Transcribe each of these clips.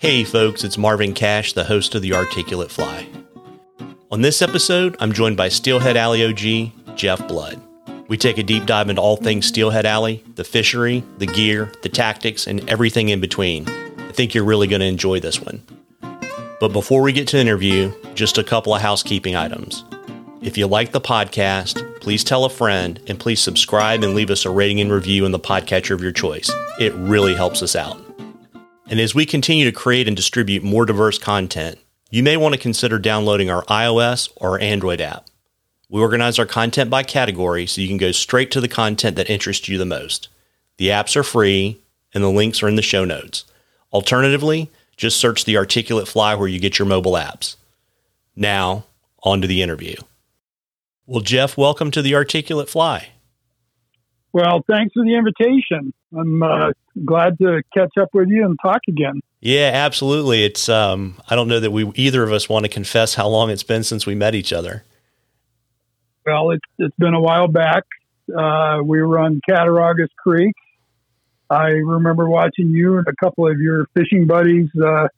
Hey folks, it's Marvin Cash, the host of The Articulate Fly. On this episode, I'm joined by Steelhead Alley OG, Jeff Blood. We take a deep dive into all things Steelhead Alley, the fishery, the gear, the tactics, and everything in between. I think you're really going to enjoy this one. But before we get to interview, just a couple of housekeeping items. If you like the podcast, please tell a friend and please subscribe and leave us a rating and review in the podcatcher of your choice. It really helps us out. And as we continue to create and distribute more diverse content, you may want to consider downloading our iOS or Android app. We organize our content by category so you can go straight to the content that interests you the most. The apps are free and the links are in the show notes. Alternatively, just search the Articulate Fly where you get your mobile apps. Now, on to the interview. Well, Jeff, welcome to the Articulate Fly. Well, thanks for the invitation. I'm uh, glad to catch up with you and talk again. Yeah, absolutely. It's um, I don't know that we either of us want to confess how long it's been since we met each other. Well, it's it's been a while back. Uh, we were on Cattaraugus Creek. I remember watching you and a couple of your fishing buddies uh,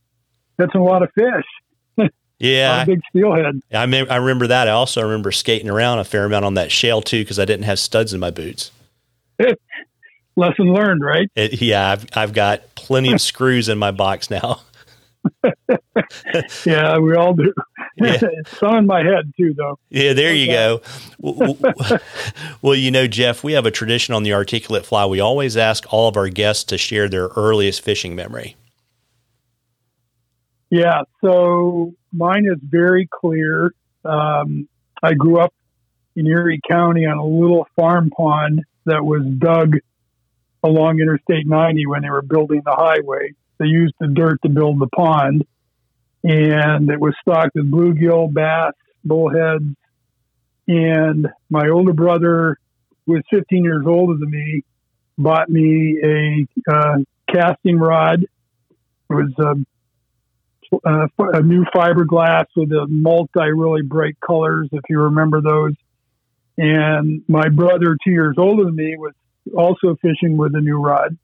catching a lot of fish. Yeah, big steelhead. I, I remember that. I also remember skating around a fair amount on that shale too because I didn't have studs in my boots. lesson learned, right? It, yeah, I've, I've got plenty of screws in my box now. yeah, we all do. Yeah. Some in my head too, though. Yeah, there you go. well, well, you know, Jeff, we have a tradition on the Articulate Fly. We always ask all of our guests to share their earliest fishing memory. Yeah, so mine is very clear. Um, I grew up in Erie County on a little farm pond that was dug along Interstate 90 when they were building the highway. They used the dirt to build the pond, and it was stocked with bluegill, bass, bullheads. And my older brother, who was 15 years older than me, bought me a uh, casting rod. It was a, a, a new fiberglass with a multi really bright colors, if you remember those. And my brother, two years older than me, was also fishing with a new rod.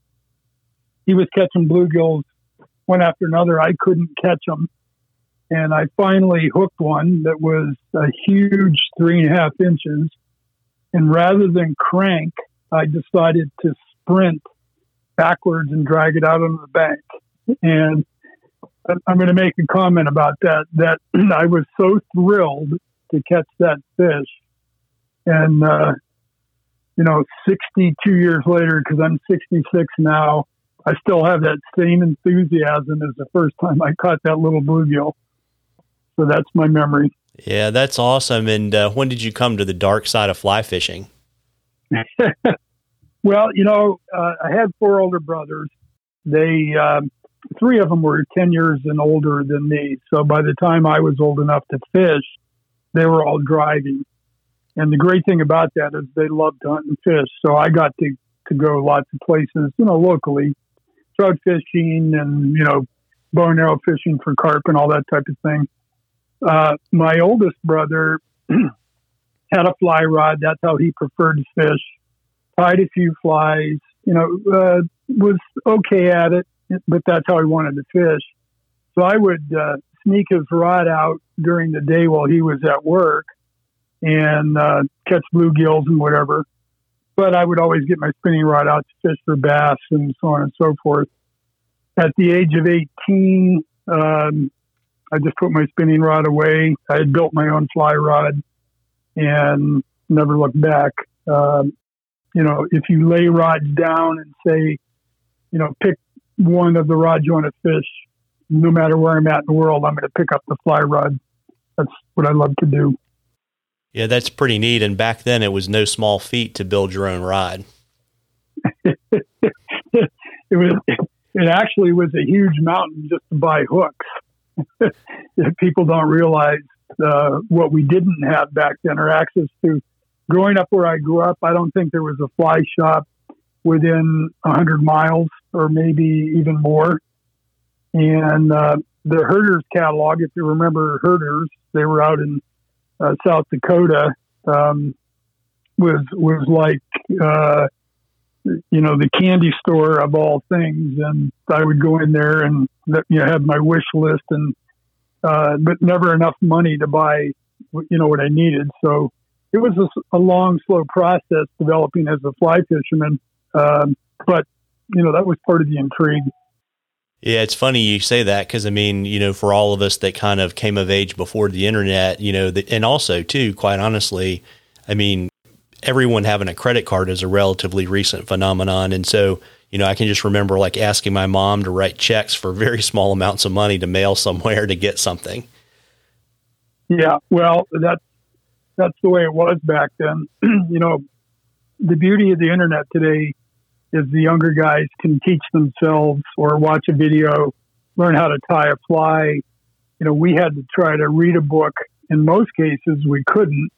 He was catching bluegills one after another. I couldn't catch them. And I finally hooked one that was a huge three and a half inches. And rather than crank, I decided to sprint backwards and drag it out on the bank. And I'm going to make a comment about that, that I was so thrilled to catch that fish and, uh, you know, 62 years later, because I'm 66 now, I still have that same enthusiasm as the first time I caught that little bluegill. So that's my memory. Yeah, that's awesome. And uh, when did you come to the dark side of fly fishing? well, you know, uh, I had four older brothers. They, um, three of them were 10 years and older than me. So by the time I was old enough to fish, they were all driving. And the great thing about that is they love to hunt and fish. So I got to, to go lots of places, you know, locally, trout fishing and, you know, bow and arrow fishing for carp and all that type of thing. Uh, my oldest brother had a fly rod. That's how he preferred to fish. Tied a few flies, you know, uh, was okay at it, but that's how he wanted to fish. So I would uh, sneak his rod out during the day while he was at work and uh, catch bluegills and whatever. But I would always get my spinning rod out to fish for bass and so on and so forth. At the age of 18, um, I just put my spinning rod away. I had built my own fly rod and never looked back. Um, you know, if you lay rods down and say, you know, pick one of the rods you want to fish, no matter where I'm at in the world, I'm going to pick up the fly rod. That's what I love to do. Yeah, that's pretty neat. And back then, it was no small feat to build your own ride. it was. It actually was a huge mountain just to buy hooks. People don't realize uh, what we didn't have back then, or access to. Growing up where I grew up, I don't think there was a fly shop within a hundred miles, or maybe even more. And uh, the Herters catalog, if you remember Herters, they were out in uh, South Dakota um, was was like uh, you know, the candy store of all things. And I would go in there and, you know, have my wish list and, uh, but never enough money to buy, you know, what I needed. So it was a, a long, slow process developing as a fly fisherman. Um, but, you know, that was part of the intrigue. Yeah, it's funny you say that because I mean, you know, for all of us that kind of came of age before the internet, you know, the, and also too, quite honestly, I mean, everyone having a credit card is a relatively recent phenomenon. And so, you know, I can just remember like asking my mom to write checks for very small amounts of money to mail somewhere to get something. Yeah, well, that's that's the way it was back then. you know, the beauty of the internet today is the younger guys can teach themselves or watch a video, learn how to tie a fly. You know, we had to try to read a book. In most cases, we couldn't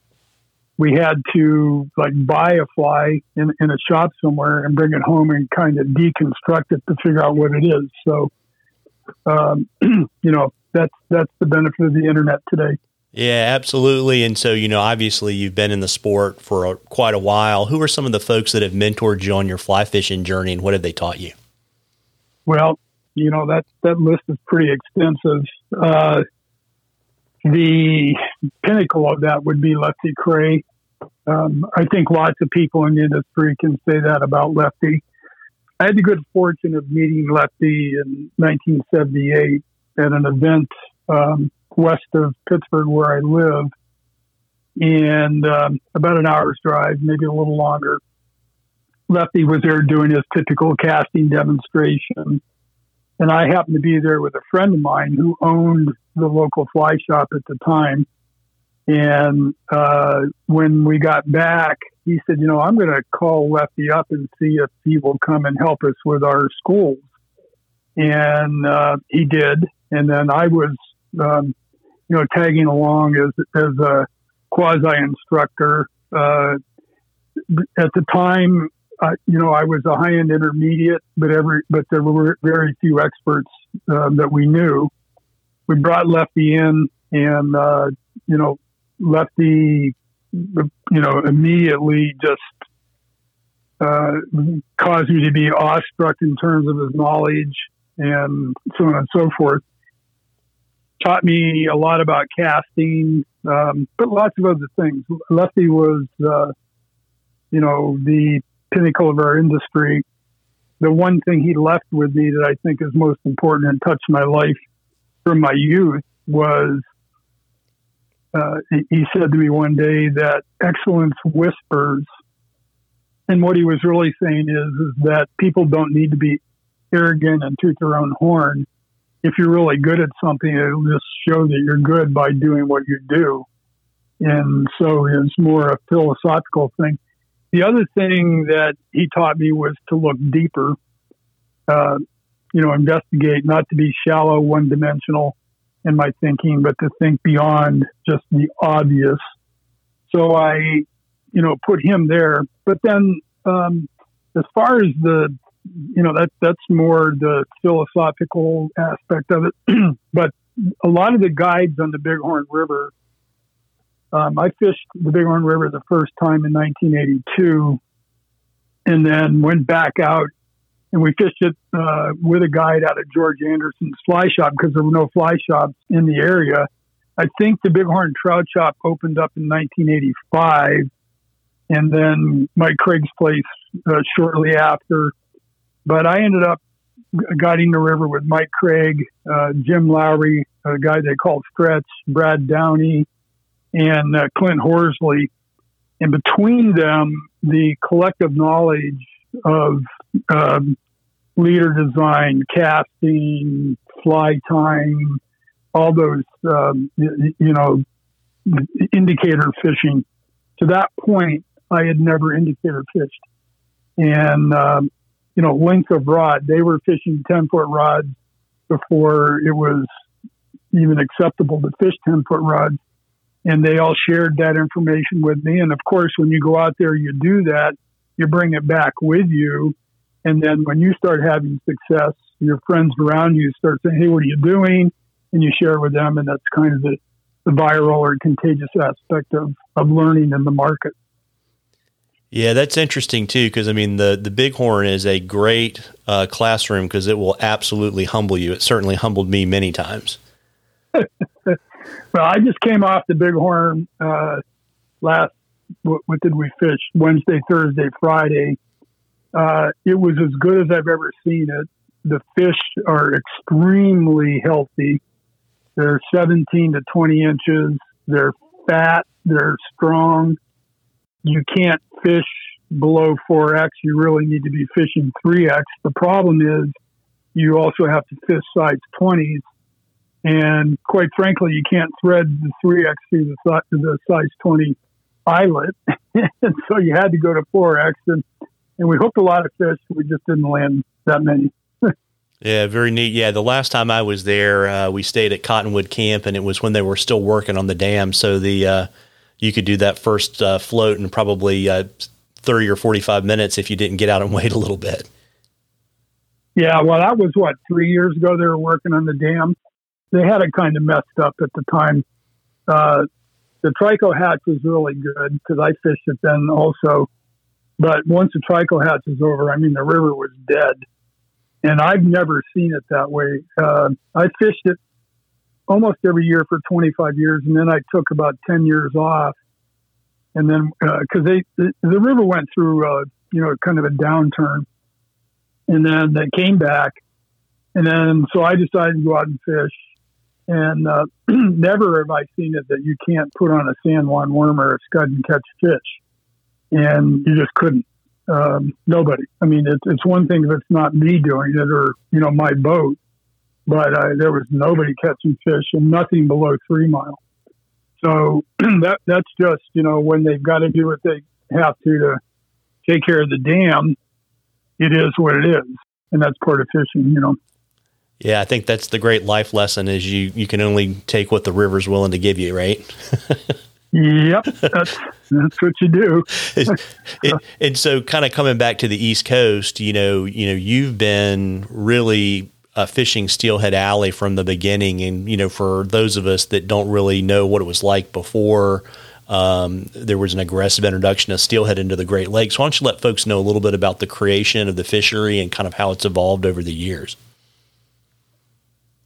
we had to like buy a fly in, in a shop somewhere and bring it home and kind of deconstruct it to figure out what it is. So, um, you know, that's, that's the benefit of the internet today. Yeah, absolutely. And so, you know, obviously you've been in the sport for a, quite a while. Who are some of the folks that have mentored you on your fly fishing journey and what have they taught you? Well, you know, that, that list is pretty extensive. Uh, the pinnacle of that would be Lefty Kreh. Um, I think lots of people in the industry can say that about Lefty. I had the good fortune of meeting Lefty in 1978 at an event um, west of Pittsburgh where I live, and um, about an hour's drive, maybe a little longer. Lefty was there doing his typical casting demonstration, and I happened to be there with a friend of mine who owned the local fly shop at the time and uh, when we got back, he said, "You know, I'm going to call Lefty up and see if he will come and help us with our schools." And uh, he did. And then I was, um, you know, tagging along as as a quasi instructor. Uh, at the time, you know, I was a high end intermediate, but every but there were very few experts uh, that we knew. We brought Lefty in, and uh, you know, Lefty, you know, immediately just uh, caused me to be awestruck in terms of his knowledge and so on and so forth. Taught me a lot about casting, um, but lots of other things. Lefty was, uh, you know, the pinnacle of our industry. The one thing he left with me that I think is most important and touched my life from my youth was uh, he said to me one day that excellence whispers. And what he was really saying is, is that people don't need to be arrogant and toot their own horn. If you're really good at something, it'll just show that you're good by doing what you do. And so it's more a philosophical thing. The other thing that he taught me was to look deeper, uh, you know, investigate, not to be shallow, one dimensional, in my thinking, but to think beyond just the obvious. So I, you know, put him there. But then, um, as far as the, you know, that that's more the philosophical aspect of it. but a lot of the guides on the Bighorn River, um, I fished the Bighorn River the first time in 1982, and then went back out and we fished it uh, with a guide out of George Anderson's fly shop because there were no fly shops in the area. I think the Bighorn Trout Shop opened up in 1985, and then Mike Craig's place uh, shortly after. But I ended up guiding the river with Mike Craig, uh, Jim Lowry, a guy they called Stretch, Brad Downey, and uh, Clint Horsley. And between them, the collective knowledge of um, leader design, casting, fly time, all those, um, you, know, indicator fishing. To that point, I had never indicator fished. And, um, you know, length of rod, they were fishing 10 foot rods before it was even acceptable to fish 10 foot rods. And they all shared that information with me. And of course, when you go out there, you do that you bring it back with you. And then when you start having success, your friends around you start saying, Hey, what are you doing? And you share with them. And that's kind of the, the viral or contagious aspect of, of learning in the market. Yeah, that's interesting too, because I mean the the Bighorn is a great uh, classroom because it will absolutely humble you. It certainly humbled me many times. well, I just came off the Bighorn uh, last. What, what, did we fish? Wednesday, Thursday, Friday. Uh, it was as good as I've ever seen it. The fish are extremely healthy. They're 17 to 20 inches. They're fat. They're strong you can't fish below 4x. You really need to be fishing 3x. The problem is you also have to fish size 20s. And quite frankly, you can't thread the 3x through the, the size 20 eyelet. and so you had to go to 4x. And, and we hooked a lot of fish. We just didn't land that many. Yeah, very neat. Yeah, the last time I was there, uh, we stayed at Cottonwood Camp, and it was when they were still working on the dam. So the uh, you could do that first uh, float in probably uh, 30 or 45 minutes if you didn't get out and wait a little bit. Yeah, well, that was what, three years ago they were working on the dam. They had it kind of messed up at the time. Uh, the trico hatch was really good because I fished it then also. But once the trico hatch was over, I mean, the river was dead. And I've never seen it that way. Uh, I fished it almost every year for 25 years, and then I took about 10 years off. And then because uh, they the, river went through uh, you know kind of a downturn, and then they came back, and then so I decided to go out and fish. And uh, never have I seen it that you can't put on a San Juan worm or a scud and catch fish, and you just couldn't. Um, nobody. I mean, it's, it's one thing if it's not me doing it or you know my boat, but uh, there was nobody catching fish and nothing below three mile. So that that's just you know when they've got to do what they have to to take care of the dam, it is what it is, and that's part of fishing. You know. Yeah, I think that's the great life lesson is you you can only take what the river's willing to give you, right? yep, that's that's what you do. it, and so, kind of coming back to the East Coast, you know, you know, you've been really uh, fishing Steelhead Alley from the beginning. And, you know, for those of us that don't really know what it was like before, um, there was an aggressive introduction of steelhead into the Great Lakes. Why don't you let folks know a little bit about the creation of the fishery and kind of how it's evolved over the years?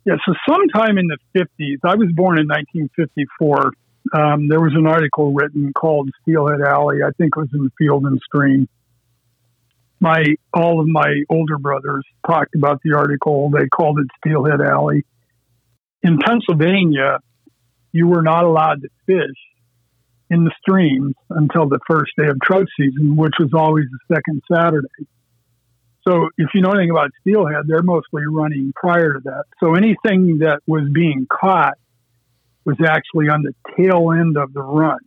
Yeah, so sometime in the 50s, I was born in 1954. Um, there was an article written called Steelhead Alley. I think it was in the Field and Stream my all of my older brothers talked about the article. They called it Steelhead Alley. In Pennsylvania, you were not allowed to fish in the streams until the first day of trout season, which was always the second Saturday. So if you know anything about steelhead, they're mostly running prior to that. So anything that was being caught was actually on the tail end of the run.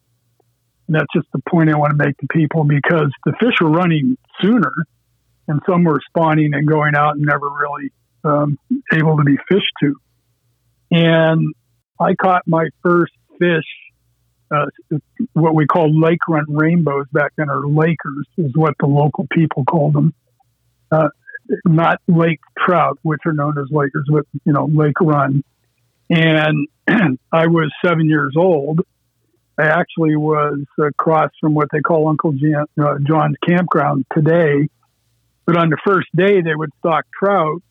And that's just the point I want to make to people because the fish were running sooner and some were spawning and going out and never really um, able to be fished to. And I caught my first fish, uh, what we call lake run rainbows back then, or Lakers is what the local people called them. Uh, not lake trout, which are known as Lakers, but you know, lake run. And I was seven years old I actually was across from what they call Uncle uh, John's campground today. But on the first day, they would stock trout,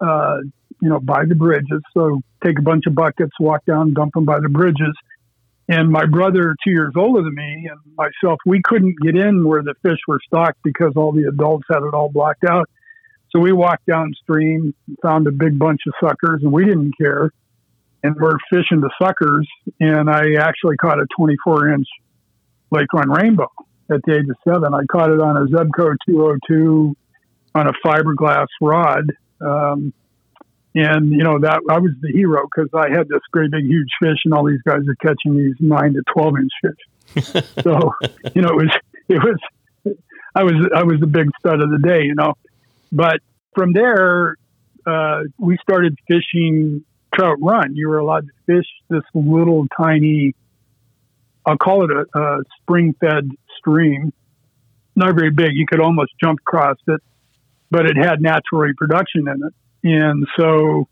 uh, you know, by the bridges. So take a bunch of buckets, walk down, dump them by the bridges. And my brother, two years older than me, and myself, we couldn't get in where the fish were stocked because all the adults had it all blocked out. So we walked downstream, found a big bunch of suckers, and we didn't care and we're fishing the suckers. And I actually caught a 24 inch Lake Run Rainbow at the age of seven. I caught it on a Zebco 202 on a fiberglass rod. Um, and you know that I was the hero because I had this great big huge fish, and all these guys are catching these nine to twelve inch fish. so you know it was it was I was I was the big stud of the day, you know. But from there, uh, we started fishing trout run. You were allowed to fish this little tiny, I'll call it a, a spring fed stream. Not very big. You could almost jump across it, but it had natural reproduction in it. And so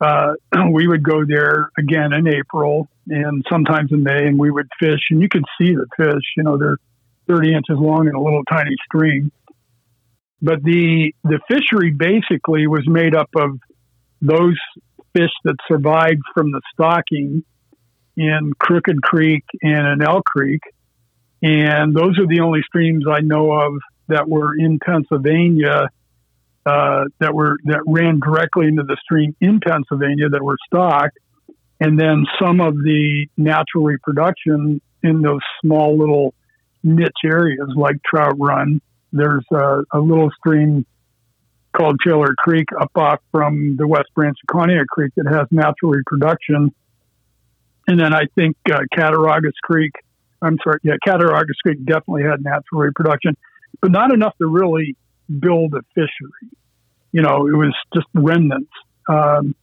uh, we would go there again in April and sometimes in May, and we would fish, and you could see the fish. You know, they're 30 inches long in a little tiny stream. But the the fishery basically was made up of those fish that survived from the stocking in Crooked Creek and in Elk Creek. And those are the only streams I know of that were in Pennsylvania uh, that were that ran directly into the stream in Pennsylvania that were stocked, and then some of the natural reproduction in those small little niche areas like Trout Run. There's a, a little stream called Taylor Creek up off from the west branch of Conneaut Creek that has natural reproduction. And then I think uh, Cattaraugus Creek, I'm sorry, yeah, Cattaraugus Creek definitely had natural reproduction, but not enough to really build a fishery. You know, it was just remnants. Um,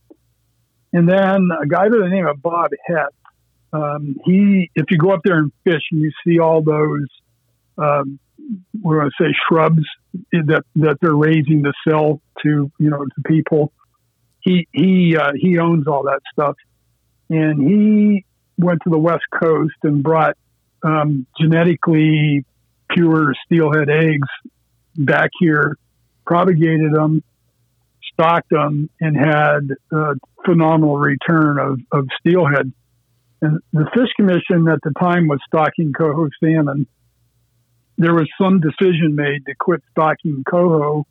and then a guy by the name of Bob Het, um, he, if you go up there and fish and you see all those, um, we're going to say shrubs that that they're raising to sell to you know to people. He he uh, he owns all that stuff, and he went to the West Coast and brought um, genetically pure steelhead eggs back here, propagated them, stocked them, and had a phenomenal return of, of steelhead. And the Fish Commission at the time was stocking coho salmon there was some decision made to quit stocking coho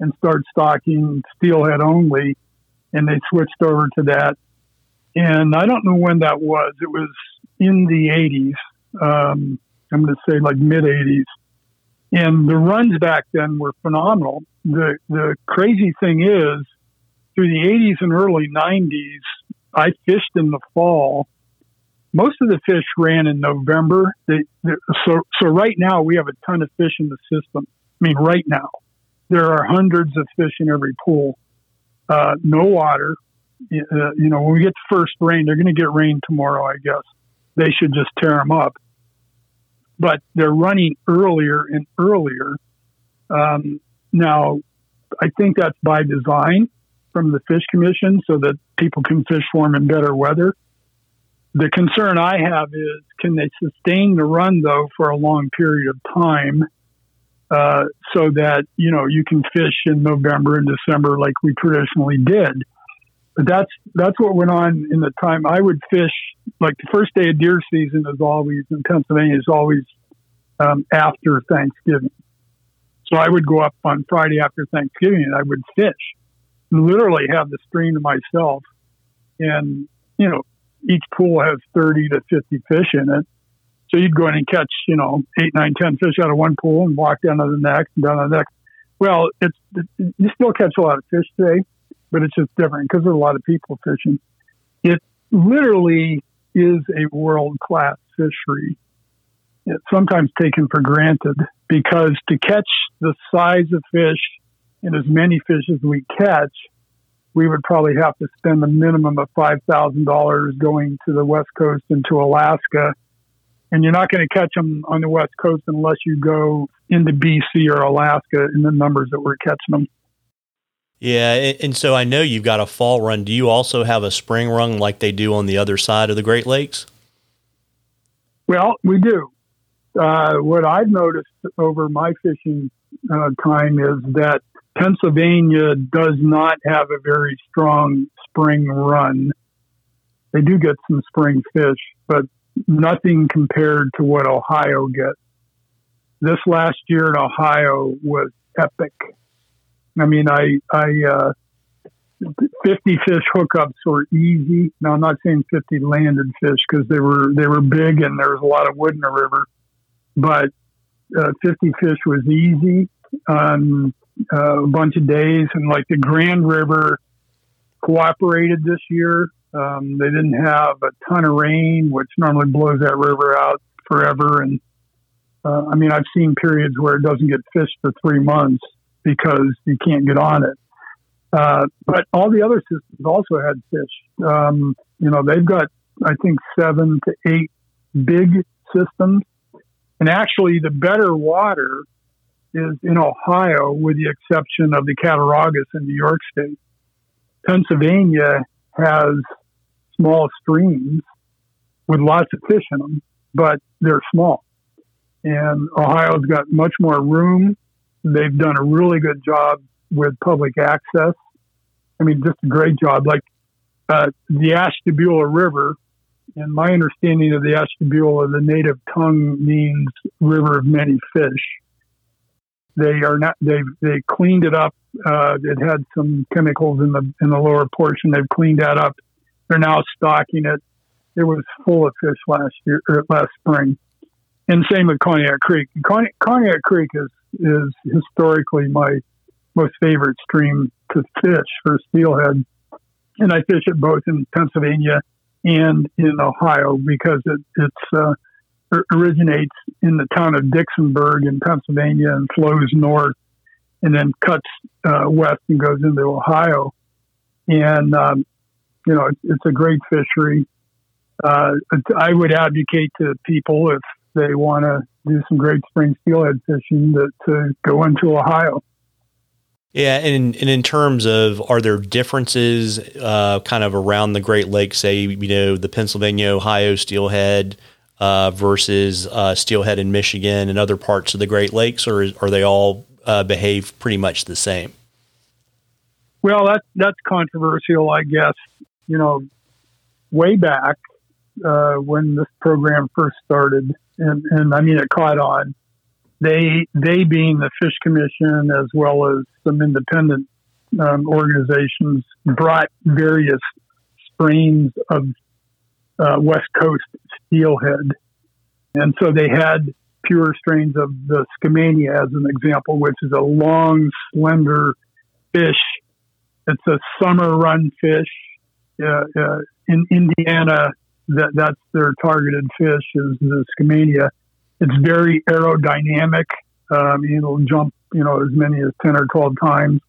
and start stocking steelhead only, and they switched over to that. And I don't know when that was. It was in the 80s. Um, I'm going to say like mid 80s. And the runs back then were phenomenal. The the crazy thing is, through the 80s and early 90s, I fished in the fall most of the fish ran in November. They, so, so right now we have a ton of fish in the system. I mean, right now there are hundreds of fish in every pool. Uh, no water. Uh, you know, when we get the first rain, they're going to get rain tomorrow, I guess. They should just tear them up. But they're running earlier and earlier. Um, now, I think that's by design from the Fish Commission so that people can fish for them in better weather the concern I have is can they sustain the run though for a long period of time, uh, so that you know you can fish in November and December like we traditionally did. But that's that's what went on in the time I would fish. Like the first day of deer season is always in Pennsylvania is always um, after Thanksgiving. So I would go up on Friday after Thanksgiving and I would fish, literally have the stream to myself, and you know each pool has 30 to 50 fish in it. So you'd go in and catch, you know, eight, nine, ten fish out of one pool and walk down to the next and down to the next. Well, it's you still catch a lot of fish today, but it's just different because there's a lot of people fishing. It literally is a world class fishery. It's sometimes taken for granted because to catch the size of fish and as many fish as we catch, we would probably have to spend a minimum of $5,000 going to the West Coast and to Alaska. And you're not going to catch them on the West Coast unless you go into BC or Alaska in the numbers that we're catching them. Yeah, and so I know you've got a fall run. Do you also have a spring run like they do on the other side of the Great Lakes? Well, we do. Uh, what I've noticed over my fishing uh, time is that Pennsylvania does not have a very strong spring run. They do get some spring fish, but nothing compared to what Ohio gets. This last year in Ohio was epic. I mean, I, I, uh, 50 fish hookups were easy. Now, I'm not saying 50 landed fish because they were, they were big and there was a lot of wood in the river, but uh, 50 fish was easy. Um, uh, a bunch of days, and like the Grand River cooperated this year. Um, they didn't have a ton of rain, which normally blows that river out forever. And uh, I mean, I've seen periods where it doesn't get fished for three months because you can't get on it. Uh, but all the other systems also had fish. Um, you know, they've got, I think, seven to eight big systems. And actually, the better water is in Ohio, with the exception of the Cattaraugus in New York State. Pennsylvania has small streams with lots of fish in them, but they're small. and Ohio's got much more room. They've done a really good job with public access. I mean, just a great job. Like uh, the Ashtabula River, and my understanding of the Ashtabula, the native tongue means river of many fish. They are not. They they cleaned it up. Uh, it had some chemicals in the in the lower portion. They've cleaned that up. They're now stocking it. It was full of fish last year or last spring, and same with Conneaut Creek. Conneaut, Conneaut Creek is is historically my most favorite stream to fish for steelhead, and I fish it both in Pennsylvania and in Ohio because it it's uh, originates in the town of Dicksonburg in Pennsylvania and flows north and then cuts uh, west and goes into Ohio. And, um, you know, it's, a great fishery. Uh, I would advocate to people if they want to do some great spring steelhead fishing to, to go into Ohio. Yeah, and and in terms of are there differences uh, kind of around the Great Lakes, say you know the Pennsylvania Ohio steelhead uh, versus uh, steelhead in Michigan and other parts of the Great Lakes, or are they all uh, behave pretty much the same? Well, that's that's controversial, I guess. You know, way back uh, when this program first started, and, and I mean it caught on. They they being the Fish Commission as well as some independent um, organizations brought various strains of uh, West Coast steelhead. And so they had pure strains of the Skamania as an example, which is a long, slender fish. It's a summer run fish. Uh, uh, in Indiana, that that's their targeted fish is the Skamania. It's very aerodynamic. Um, it'll jump, you know, as many as ten or twelve times,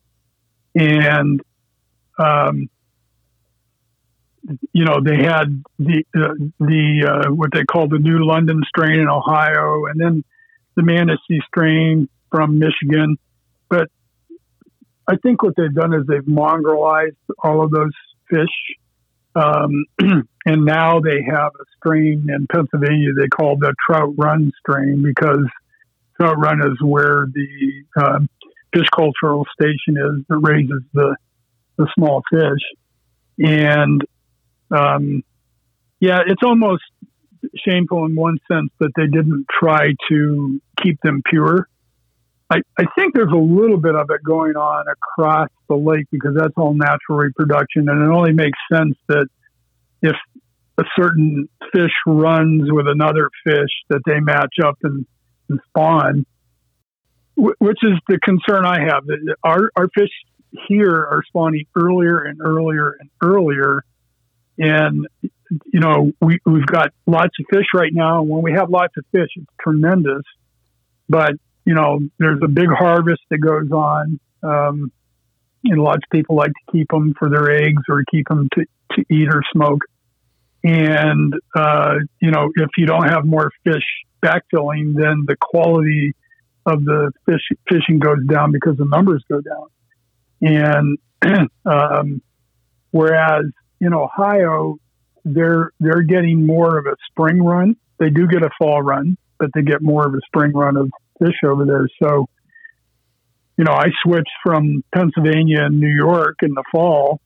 and um, you know, they had the uh, the uh, what they call the New London strain in Ohio, and then the Manistee strain from Michigan. But I think what they've done is they've mongrelized all of those fish, um, and now they have a strain in Pennsylvania they call the Trout Run strain because Trout Run is where the uh, fish cultural station is that raises the the small fish, and um, yeah, it's almost shameful in one sense that they didn't try to keep them pure. I, I think there's a little bit of it going on across the lake because that's all natural reproduction, and it only makes sense that if a certain fish runs with another fish, that they match up and, and spawn, which is the concern I have. That our our fish here are spawning earlier and earlier and earlier and, you know, we, we've got lots of fish right now. And when we have lots of fish, it's tremendous. But, you know, there's a big harvest that goes on. Um, and lots of people like to keep them for their eggs or keep them to, to eat or smoke. And, uh, you know, if you don't have more fish backfilling, then the quality of the fish fishing goes down because the numbers go down. And, um, whereas in Ohio, they're they're getting more of a spring run. They do get a fall run, but they get more of a spring run of fish over there. So, you know, I switch from Pennsylvania and New York in the fall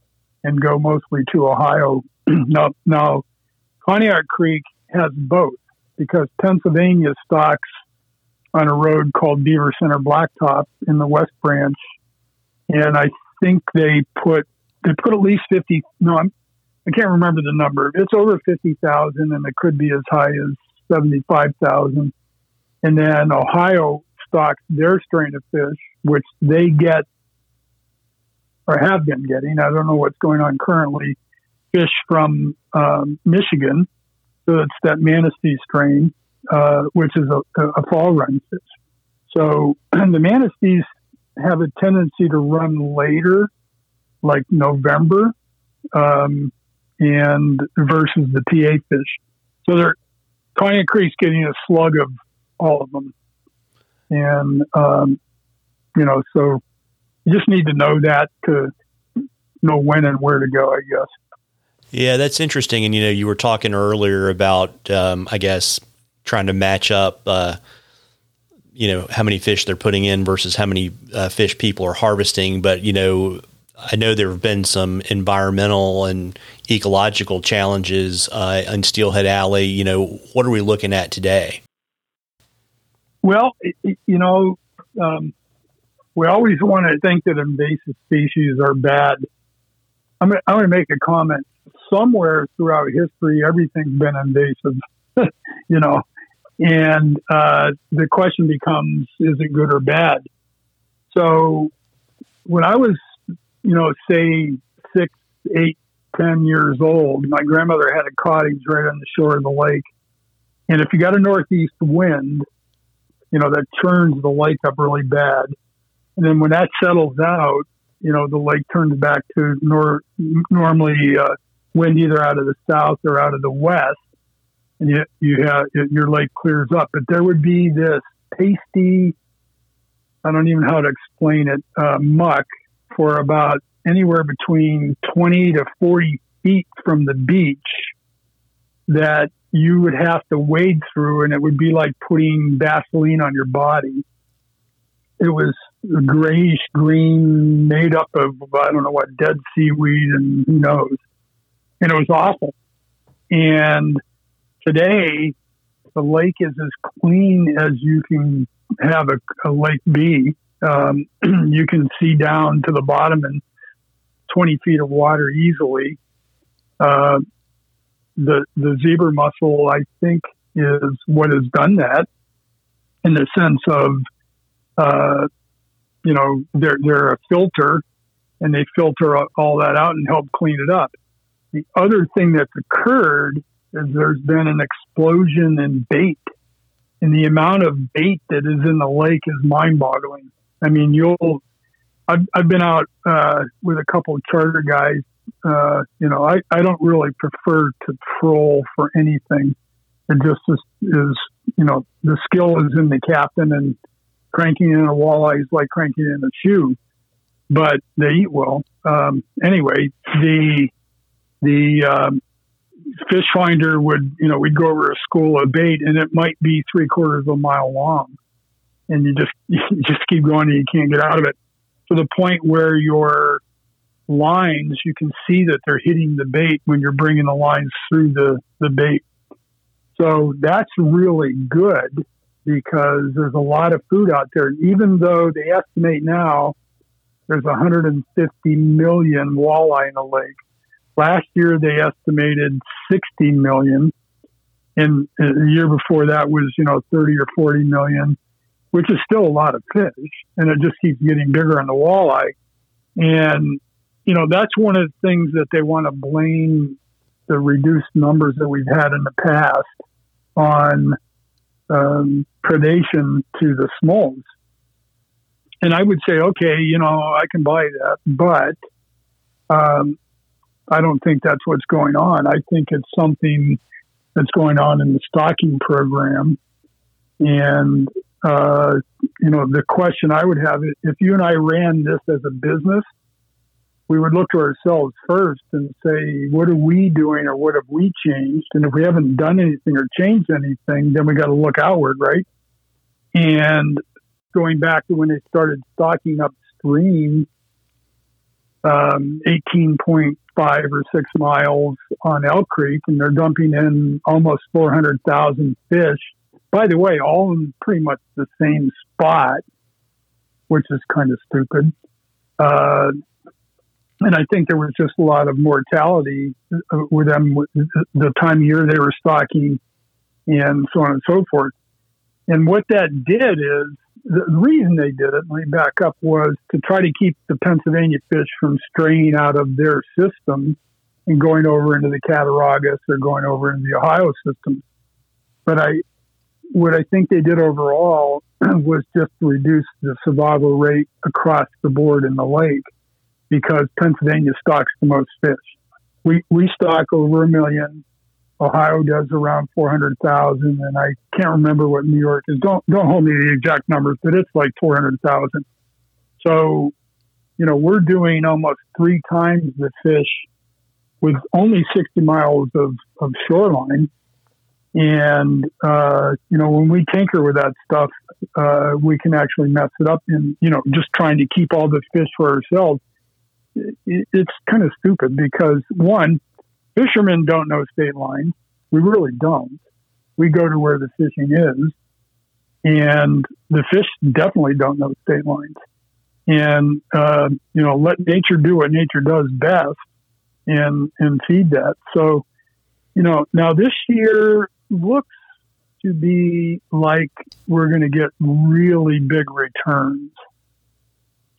and go mostly to Ohio. now, now, Conneaut Creek has both because Pennsylvania stocks on a road called Beaver Center Blacktop in the West Branch, and I think they put they put at least fifty. No, I'm I can't remember the number. It's over 50,000 and it could be as high as 75,000. And then Ohio stocks their strain of fish, which they get or have been getting. I don't know what's going on currently. Fish from um, Michigan. So it's that Manistee strain, uh, which is a, a, fall run fish. So the Manistees have a tendency to run later, like November. Um, and versus the PA fish. So they're Conneaut Creek's getting a slug of all of them, and um, you know, so you just need to know that to know when and where to go. I guess. Yeah, that's interesting. And you know, you were talking earlier about, um, I guess, trying to match up uh, you know how many fish they're putting in versus how many uh, fish people are harvesting. But you know, I know there have been some environmental and ecological challenges uh, in Steelhead Alley. You know, what are we looking at today? Well, you know, um, we always want to think that invasive species are bad. I'm, going to make a comment. Somewhere throughout history, everything's been invasive, you know, and uh, the question becomes, is it good or bad? So when I was, you know, say six, eight, ten years old, my grandmother had a cottage right on the shore of the lake. And if you got a northeast wind, you know, that turns the lake up really bad. And then when that settles out, you know, the lake turns back to nor- normally uh, wind either out of the south or out of the west, and you, you have your lake clears up. But there would be this pasty, I don't even know how to explain it, uh, muck for about anywhere between 20 to 40 feet from the beach that you would have to wade through, and it would be like putting Vaseline on your body. It was grayish green, made up of I don't know what dead seaweed and who knows, and it was awful. And today, the lake is as clean as you can have a, a lake be. Um, you can see down to the bottom and 20 feet of water easily. Uh, the the zebra mussel, I think, is what has done that in the sense of uh, you know, they're, they're a filter and they filter all that out and help clean it up. The other thing that's occurred is there's been an explosion in bait and the amount of bait that is in the lake is mind boggling. I mean, you'll, I've, I've been out, uh, with a couple of charter guys. Uh, you know, I, I don't really prefer to troll for anything. It just is, is, you know, the skill is in the captain and cranking in a walleye is like cranking in a shoe, but they eat well. Um, anyway, the the um, fish finder would, you know, we'd go over a school of bait, and it might be three quarters of a mile long, and you just you just keep going, and you can't get out of it to the point where your lines, you can see that they're hitting the bait when you're bringing the lines through the the bait. So that's really good because there's a lot of food out there. Even though they estimate now there's 150 million walleye in the lake. Last year they estimated 60 million, and the year before that was you know 30 or 40 million, which is still a lot of fish, and it just keeps getting bigger on the walleye. And you know that's one of the things that they want to blame the reduced numbers that we've had in the past on um, predation to the smolts. And I would say, okay, you know, I can buy that, but um, I don't think that's what's going on. I think it's something that's going on in the stocking program. And, uh, you know, the question I would have if you and I ran this as a business, we would look to ourselves first and say, what are we doing or what have we changed? And if we haven't done anything or changed anything, then we got to look outward, right? And going back to when they started stocking upstream, um, 18.5 or 6 miles on Elk Creek, and they're dumping in almost 400,000 fish. By the way, all in pretty much the same spot, which is kind of stupid. Uh, and I think there was just a lot of mortality uh, with them the time of year they were stocking and so on and so forth. And what that did is the reason they did it, let me back up, was to try to keep the Pennsylvania fish from straying out of their system and going over into the Cattaraugus or going over into the Ohio system. But I, what I think they did overall was just reduce the survival rate across the board in the lake because Pennsylvania stocks the most fish. We, we stock over a million. Ohio does around 400,000 and I can't remember what New York is. Don't, don't hold me to the exact numbers, but it's like 400,000. So, you know, we're doing almost three times the fish with only 60 miles of, of shoreline. And, uh, you know, when we tinker with that stuff, uh, we can actually mess it up and, you know, just trying to keep all the fish for ourselves. It, it's kind of stupid because one, fishermen don't know state lines. We really don't. We go to where the fishing is and the fish definitely don't know state lines. And, uh, you know, let nature do what nature does best and, and feed that. So, you know, now this year looks to be like we're going to get really big returns.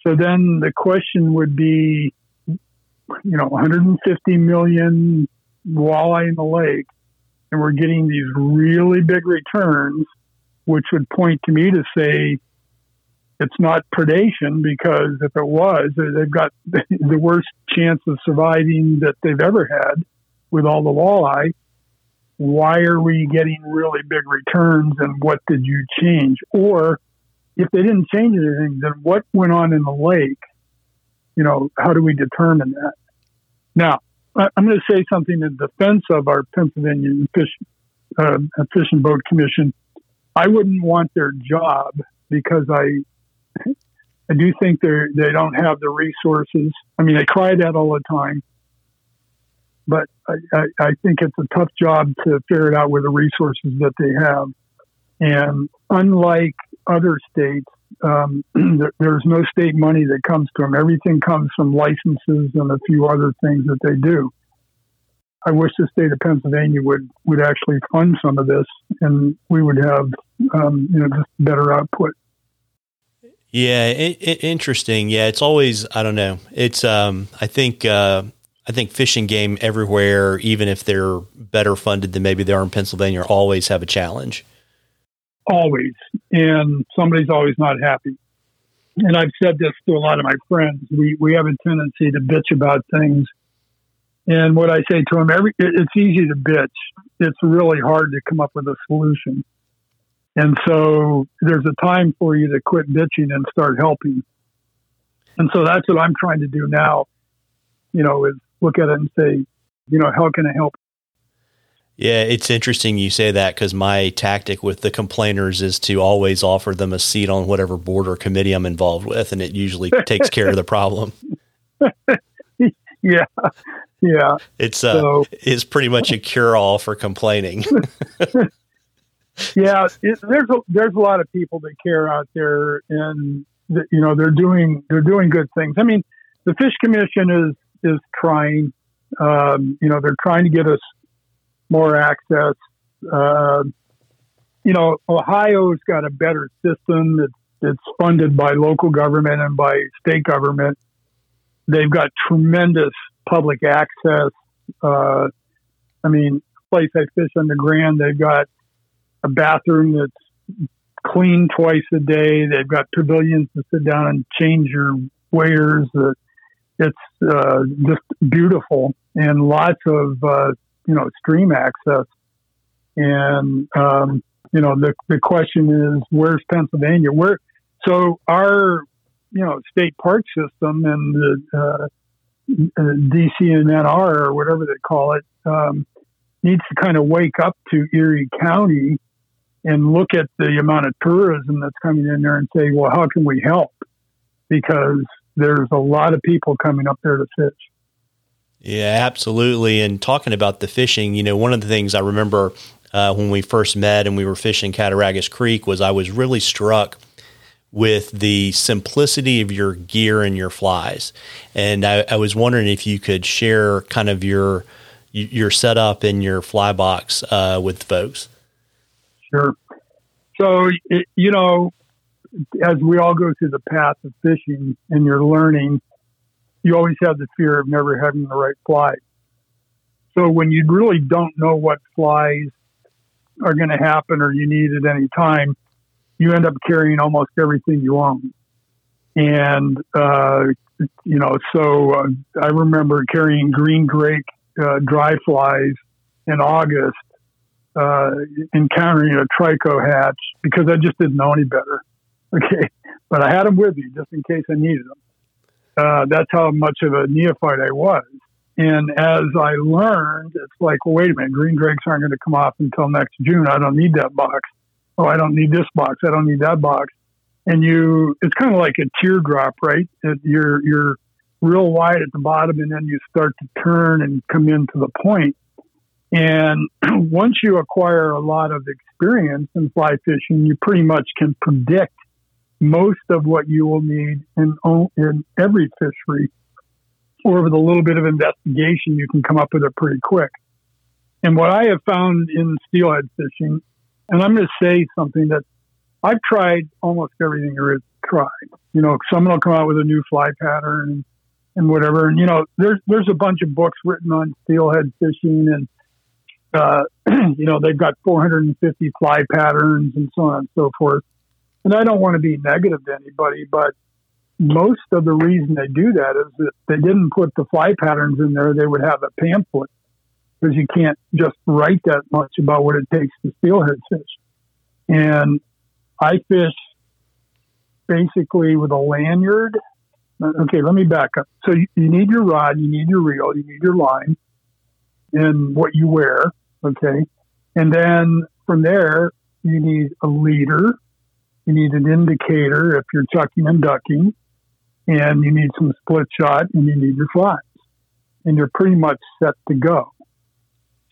So then the question would be, you know, 150 million walleye in the lake, and we're getting these really big returns, which would point to me to say it's not predation because if it was, they've got the worst chance of surviving that they've ever had with all the walleye why are we getting really big returns and what did you change? Or if they didn't change anything, then what went on in the lake? You know, how do we determine that? Now, I'm going to say something in defense of our Pennsylvania Fish, uh, Fish and Boat Commission. I wouldn't want their job because I, I do think they they don't have the resources. I mean, they cry that all the time but I, I, think it's a tough job to figure it out with the resources that they have. And unlike other states, um, there's no state money that comes to them. Everything comes from licenses and a few other things that they do. I wish the state of Pennsylvania would, would actually fund some of this, and we would have um, you know just better output. Yeah, it, it, interesting. Yeah, it's always I don't know. It's um, I think uh, I think fishing game everywhere, even if they're better funded than maybe they are in Pennsylvania, always have a challenge. Always. And somebody's always not happy. And I've said this to a lot of my friends. We, we have a tendency to bitch about things. And what I say to them, every, it's easy to bitch. It's really hard to come up with a solution. And so there's a time for you to quit bitching and start helping. And so that's what I'm trying to do now, you know, is look at it and say, you know, how can I help? Yeah, it's interesting you say that because my tactic with the complainers is to always offer them a seat on whatever board or committee I'm involved with, and it usually takes care of the problem. yeah, yeah. It's uh, so, it's pretty much a cure all for complaining. yeah, it, there's a, there's a lot of people that care out there, and you know they're doing they're doing good things. I mean, the Fish Commission is is trying. Um, you know, they're trying to get us more access. Uh, you know, Ohio's got a better system It's, that's funded by local government and by state government. They've got tremendous public access. Uh, I mean, place I fish on the Grand, they've got a bathroom that's clean twice a day. They've got pavilions to sit down and change your waders. It's uh, just beautiful and lots of uh, you know stream access. And um, you know the the question is where's Pennsylvania? Where so our you know state park system and the uh, DCNR or whatever they call it um, needs to kind of wake up to Erie County and look at the amount of tourism that's coming in there and say, well, how can we help? Because there's a lot of people coming up there to fish. Yeah, absolutely. And talking about the fishing, you know, one of the things I remember uh, when we first met and we were fishing Cattaraugus Creek was I was really struck with the simplicity of your gear and your flies. And I, I was wondering if you could share kind of your your setup and your fly box uh, with folks. Sure. So, you know, as we all go through the path of fishing and you're learning, you always have the fear of never having the right fly. So when you really don't know what flies are going to happen or you need at any time, you end up carrying almost everything you own. And, uh, you know, so uh, I remember carrying green drake uh, dry flies in August, uh, encountering a trico hatch because I just didn't know any better. Okay, but I had them with me just in case I needed them. Uh, that's how much of a neophyte I was. And as I learned, it's like, well, wait a minute, green drakes aren't going to come off until next June. I don't need that box. Oh, I don't need this box. I don't need that box. And you, it's kind of like a teardrop, right? It, you're, you're real wide at the bottom and then you start to turn and come into the point. And once you acquire a lot of experience in fly fishing, you pretty much can predict most of what you will need in, in every fishery. Or with a little bit of investigation, you can come up with it pretty quick. And what I have found in steelhead fishing, and I'm going to say something that I've tried almost everything there is try. You know, someone will come out with a new fly pattern and, and whatever. And, you know, there's, there's a bunch of books written on steelhead fishing and, uh, you know, they've got 450 fly patterns and so on and so forth. And I don't want to be negative to anybody, but most of the reason they do that is that they didn't put the fly patterns in there. They would have a pamphlet because you can't just write that much about what it takes to steelhead fish. And I fish basically with a lanyard. Okay, let me back up. So you, you need your rod, you need your reel, you need your line, and what you wear. Okay, and then from there you need a leader, you need an indicator if you're chucking and ducking, and you need some split shot, and you need your flies, and you're pretty much set to go.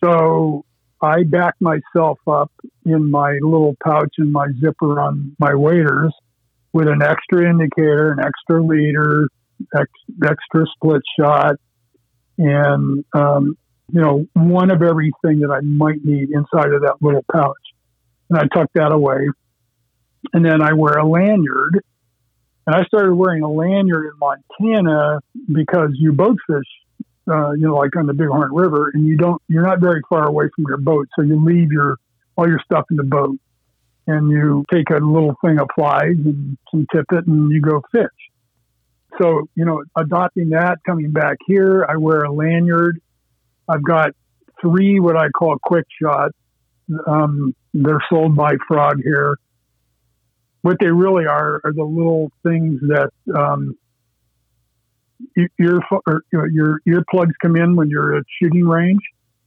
So I back myself up in my little pouch and my zipper on my waders with an extra indicator, an extra leader, ex, extra split shot, and um, you know one of everything that I might need inside of that little pouch. And I tuck that away, and then I wear a lanyard. And I started wearing a lanyard in Montana because you boat fish uh, you know, like on the Bighorn River, and you don't, you're not very far away from your boat, so you leave your all your stuff in the boat, and you take a little thing of flies and some tippet, and you go fish. So, you know, adopting that, coming back here, I wear a lanyard. I've got three what I call quick shots. Um, they're sold by Frog Hair. What they really are are the little things that um, ear or, your earplugs come in when you're at shooting range.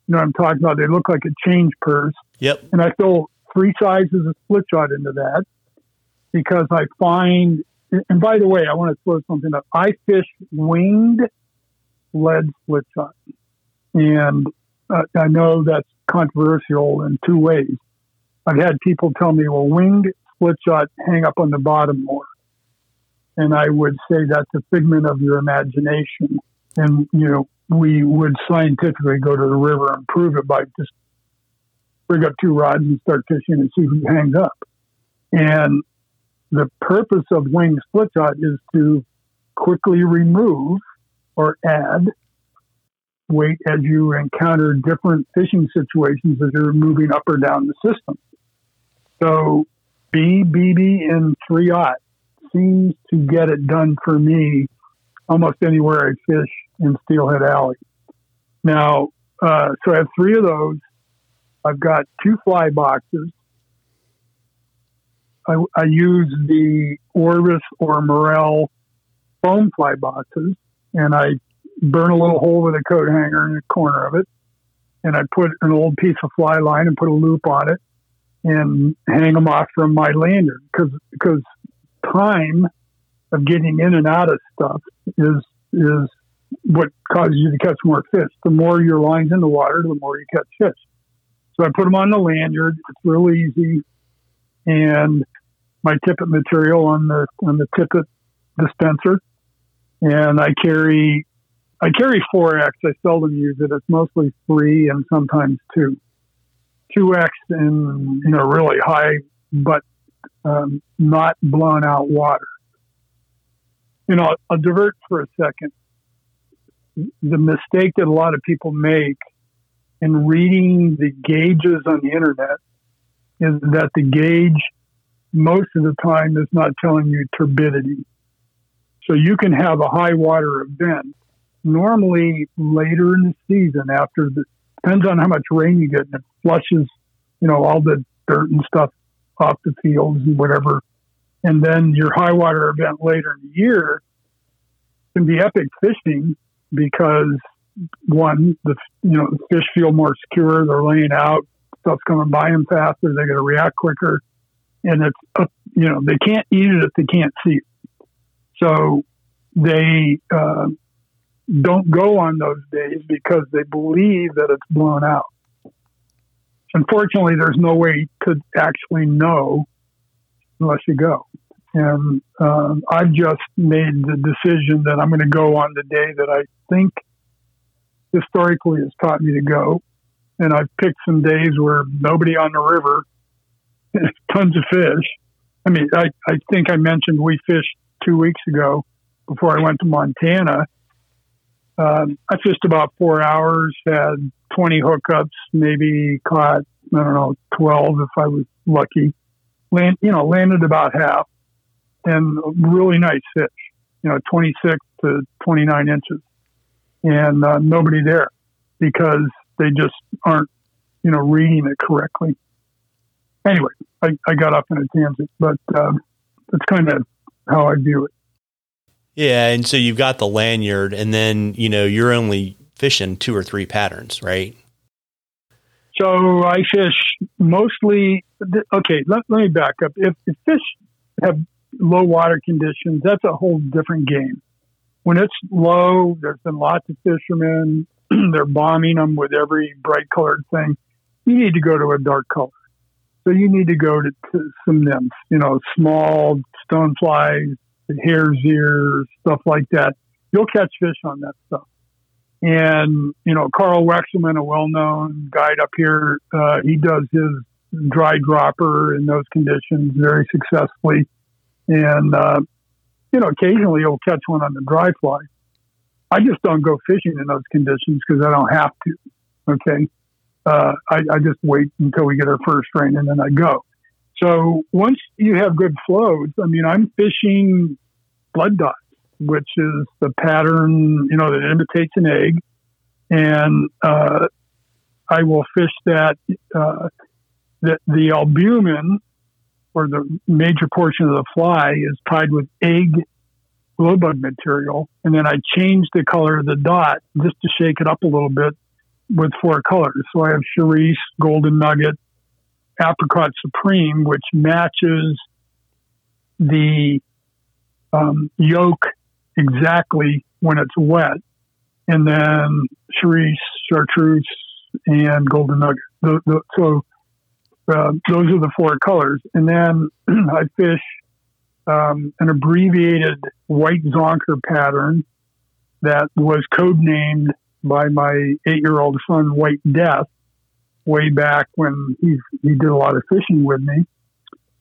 You know what I'm talking about? They look like a change purse. Yep. And I fill three sizes of split shot into that because I find. And by the way, I want to throw something up. I fish winged lead split shot, and uh, I know that's controversial in two ways. I've had people tell me, "Well, winged split shot hang up on the bottom more." And I would say that's a figment of your imagination. And, you know, we would scientifically go to the river and prove it by just bring up two rods and start fishing and see who hangs up. And the purpose of wing split shot is to quickly remove or add weight as you encounter different fishing situations as you're moving up or down the system. So B, and 3 aught seems to get it done for me almost anywhere I fish in Steelhead Alley. Now, uh, so I have three of those. I've got two fly boxes. I, I use the Orvis or Morel foam fly boxes, and I burn a little hole with a coat hanger in the corner of it, and I put an old piece of fly line and put a loop on it, and hang them off from my lanyard because because time of getting in and out of stuff is is what causes you to catch more fish. The more your line's in the water, the more you catch fish. So I put them on the lanyard. It's real easy, and my tippet material on the on the tippet dispenser, and I carry I carry four X. I seldom use it. It's mostly three and sometimes two. Two X in you know really high but um, not blown out water. You know, I'll, I'll divert for a second. The mistake that a lot of people make in reading the gauges on the internet is that the gauge most of the time is not telling you turbidity. So you can have a high water event normally later in the season after the depends on how much rain you get and it flushes, you know, all the dirt and stuff off the fields and whatever. And then your high water event later in the year can be epic fishing because one, the you know fish feel more secure. They're laying out, stuff's coming by them faster. They're going to react quicker, and it's uh, you know they can't eat it if they can't see it. So they uh, don't go on those days because they believe that it's blown out. Unfortunately, there's no way to actually know unless you go. And uh, I've just made the decision that I'm going to go on the day that I think historically has taught me to go. And I've picked some days where nobody on the river, tons of fish. I mean, I, I think I mentioned we fished two weeks ago before I went to Montana. Um, I fished about four hours, had 20 hookups, maybe caught, I don't know, 12 if I was lucky. Land, you know, landed about half and really nice fish, you know, 26 to 29 inches and uh, nobody there because they just aren't, you know, reading it correctly. Anyway, I, I got off in a tangent, but um, that's kind of how I view it. Yeah, and so you've got the lanyard, and then you know you're only fishing two or three patterns, right? So I fish mostly. Okay, let, let me back up. If, if fish have low water conditions, that's a whole different game when it's low, there's been lots of fishermen. they're bombing them with every bright colored thing. You need to go to a dark color. So you need to go to, to some nymphs, you know, small stoneflies, hare's ears, stuff like that. You'll catch fish on that stuff. And, you know, Karl Weixlmann, a well known guide up here, uh, he does his dry dropper in those conditions very successfully. And uh, you know, occasionally you'll catch one on the dry fly. I just don't go fishing in those conditions because I don't have to. Okay. Uh, I, I, just wait until we get our first rain and then I go. So once you have good flows, I mean, I'm fishing blood dots, which is the pattern, you know, that imitates an egg. And, uh, I will fish that, uh, the, the albumin or the major portion of the fly is tied with egg glow bug material. And then I change the color of the dot just to shake it up a little bit with four colors. So I have Cerise, Golden Nugget, Apricot Supreme, which matches the um, yolk exactly when it's wet. And then Cerise, Chartreuse, and Golden Nugget. The, the, so uh, those are the four colors. And then I fish um, an abbreviated white zonker pattern that was codenamed by my eight year old son, White Death, way back when he, he did a lot of fishing with me.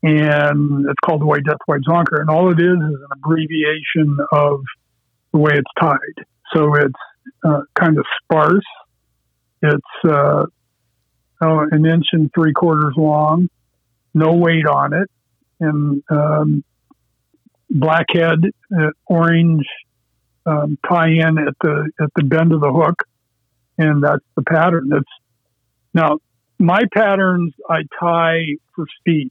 And it's called the White Death White Zonker. And all it is is an abbreviation of the way it's tied. So it's uh, kind of sparse. It's uh, oh, an inch and three quarters long, no weight on it, and um, blackhead, uh, orange um, tie-in at the at the bend of the hook, and that's the pattern. That's now my patterns I tie for speed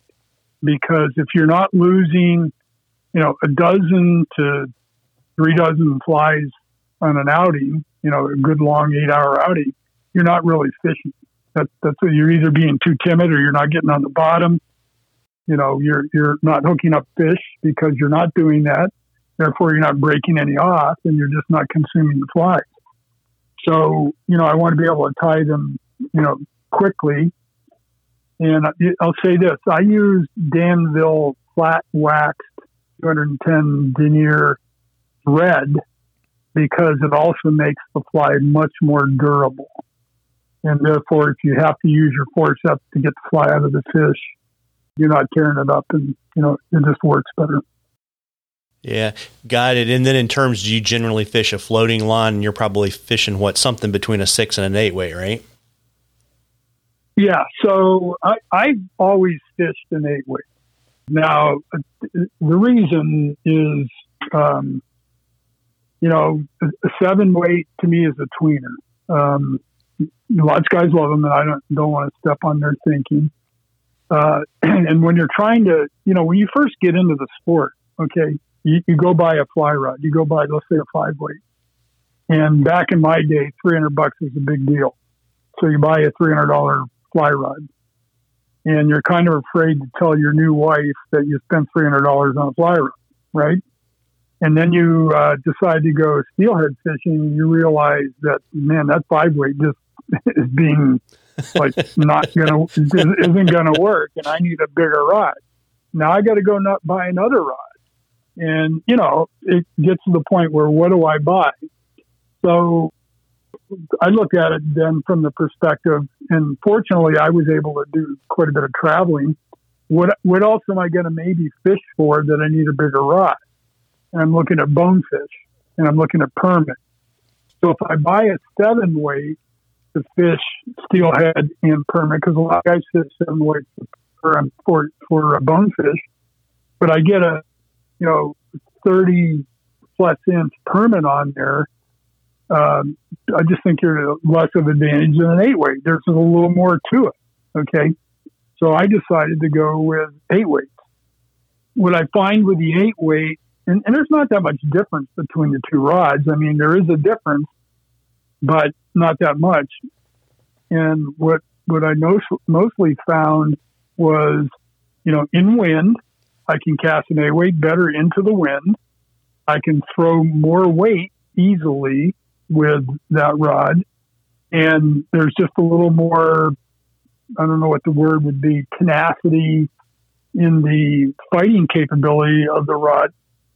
because if you're not losing, you know, a dozen to three dozen flies on an outing, you know, a good long eight hour outing, you're not really fishing. That, that's you're either being too timid or you're not getting on the bottom. You know, you're you're not hooking up fish because you're not doing that. Therefore, you're not breaking any off, and you're just not consuming the flies. So, you know, I want to be able to tie them, you know, quickly. And I'll say this: I use Danville flat waxed 210 denier thread because it also makes the fly much more durable. And therefore, if you have to use your forceps to get the fly out of the fish, you're not tearing it up and, you know, it just works better. Yeah, got it. And then in terms, do you generally fish a floating line? You're probably fishing what, something between a six and an eight weight, right? Yeah. So I, I've always fished an eight weight. Now, the reason is, um, you know, a seven weight to me is a tweener. Um, lots of guys love them, and I don't don't want to step on their thinking. Uh, and, when you're trying to, you know, when you first get into the sport, okay, you, you go buy a fly rod, you go buy, let's say, a five weight, And back in my day, 300 bucks was a big deal. So you buy a $300 fly rod and you're kind of afraid to tell your new wife that you spent $300 on a fly rod, right? And then you uh, decide to go steelhead fishing and you realize that, man, that five weight just is being like not gonna isn't gonna work, and I need a bigger rod. Now I got to go not buy another rod, and you know it gets to the point where what do I buy? So I look at it then from the perspective, and fortunately I was able to do quite a bit of traveling. What what else am I going to maybe fish for that I need a bigger rod? And I'm looking at bonefish, and I'm looking at permit. So if I buy a seven weight to fish steelhead and permit because a lot of guys fish seven weights for for for a bonefish, but I get a you know thirty plus inch permit on there. Um, I just think you're less of advantage than an eight weight. There's a little more to it. Okay, so I decided to go with eight weights. What I find with the eight weight, and, and there's not that much difference between the two rods. I mean, there is a difference, but not that much. And what what I most, mostly found was, you know, in wind, I can cast an A weight better into the wind. I can throw more weight easily with that rod. And there's just a little more, I don't know what the word would be, tenacity in the fighting capability of the rod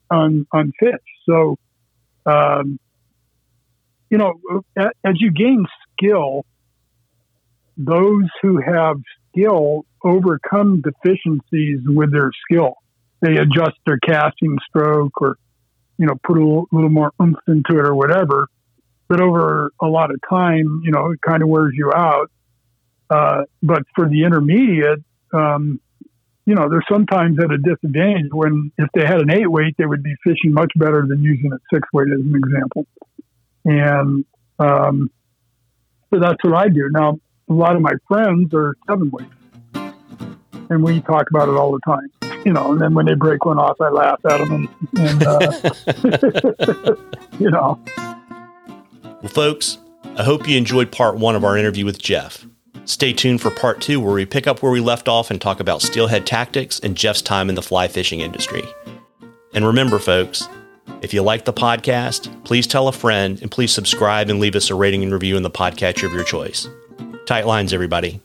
on, on fish. So, um, you know, as you gain skill, those who have skill overcome deficiencies with their skill. They adjust their casting stroke or, you know, put a little, little more oomph into it or whatever. But over a lot of time, you know, it kind of wears you out. Uh, but for the intermediate, um, you know, they're sometimes at a disadvantage when if they had an eight weight, they would be fishing much better than using a six weight as an example. And um, so that's what I do. Now, a lot of my friends are seven weight, and we talk about it all the time. You know, and then when they break one off, I laugh at them, and, and uh, you know. Well, folks, I hope you enjoyed part one of our interview with Jeff. Stay tuned for part two, where we pick up where we left off and talk about steelhead tactics and Jeff's time in the fly fishing industry. And remember, folks, if you like the podcast, please tell a friend and please subscribe and leave us a rating and review in the podcatcher of your choice. Tight lines, everybody.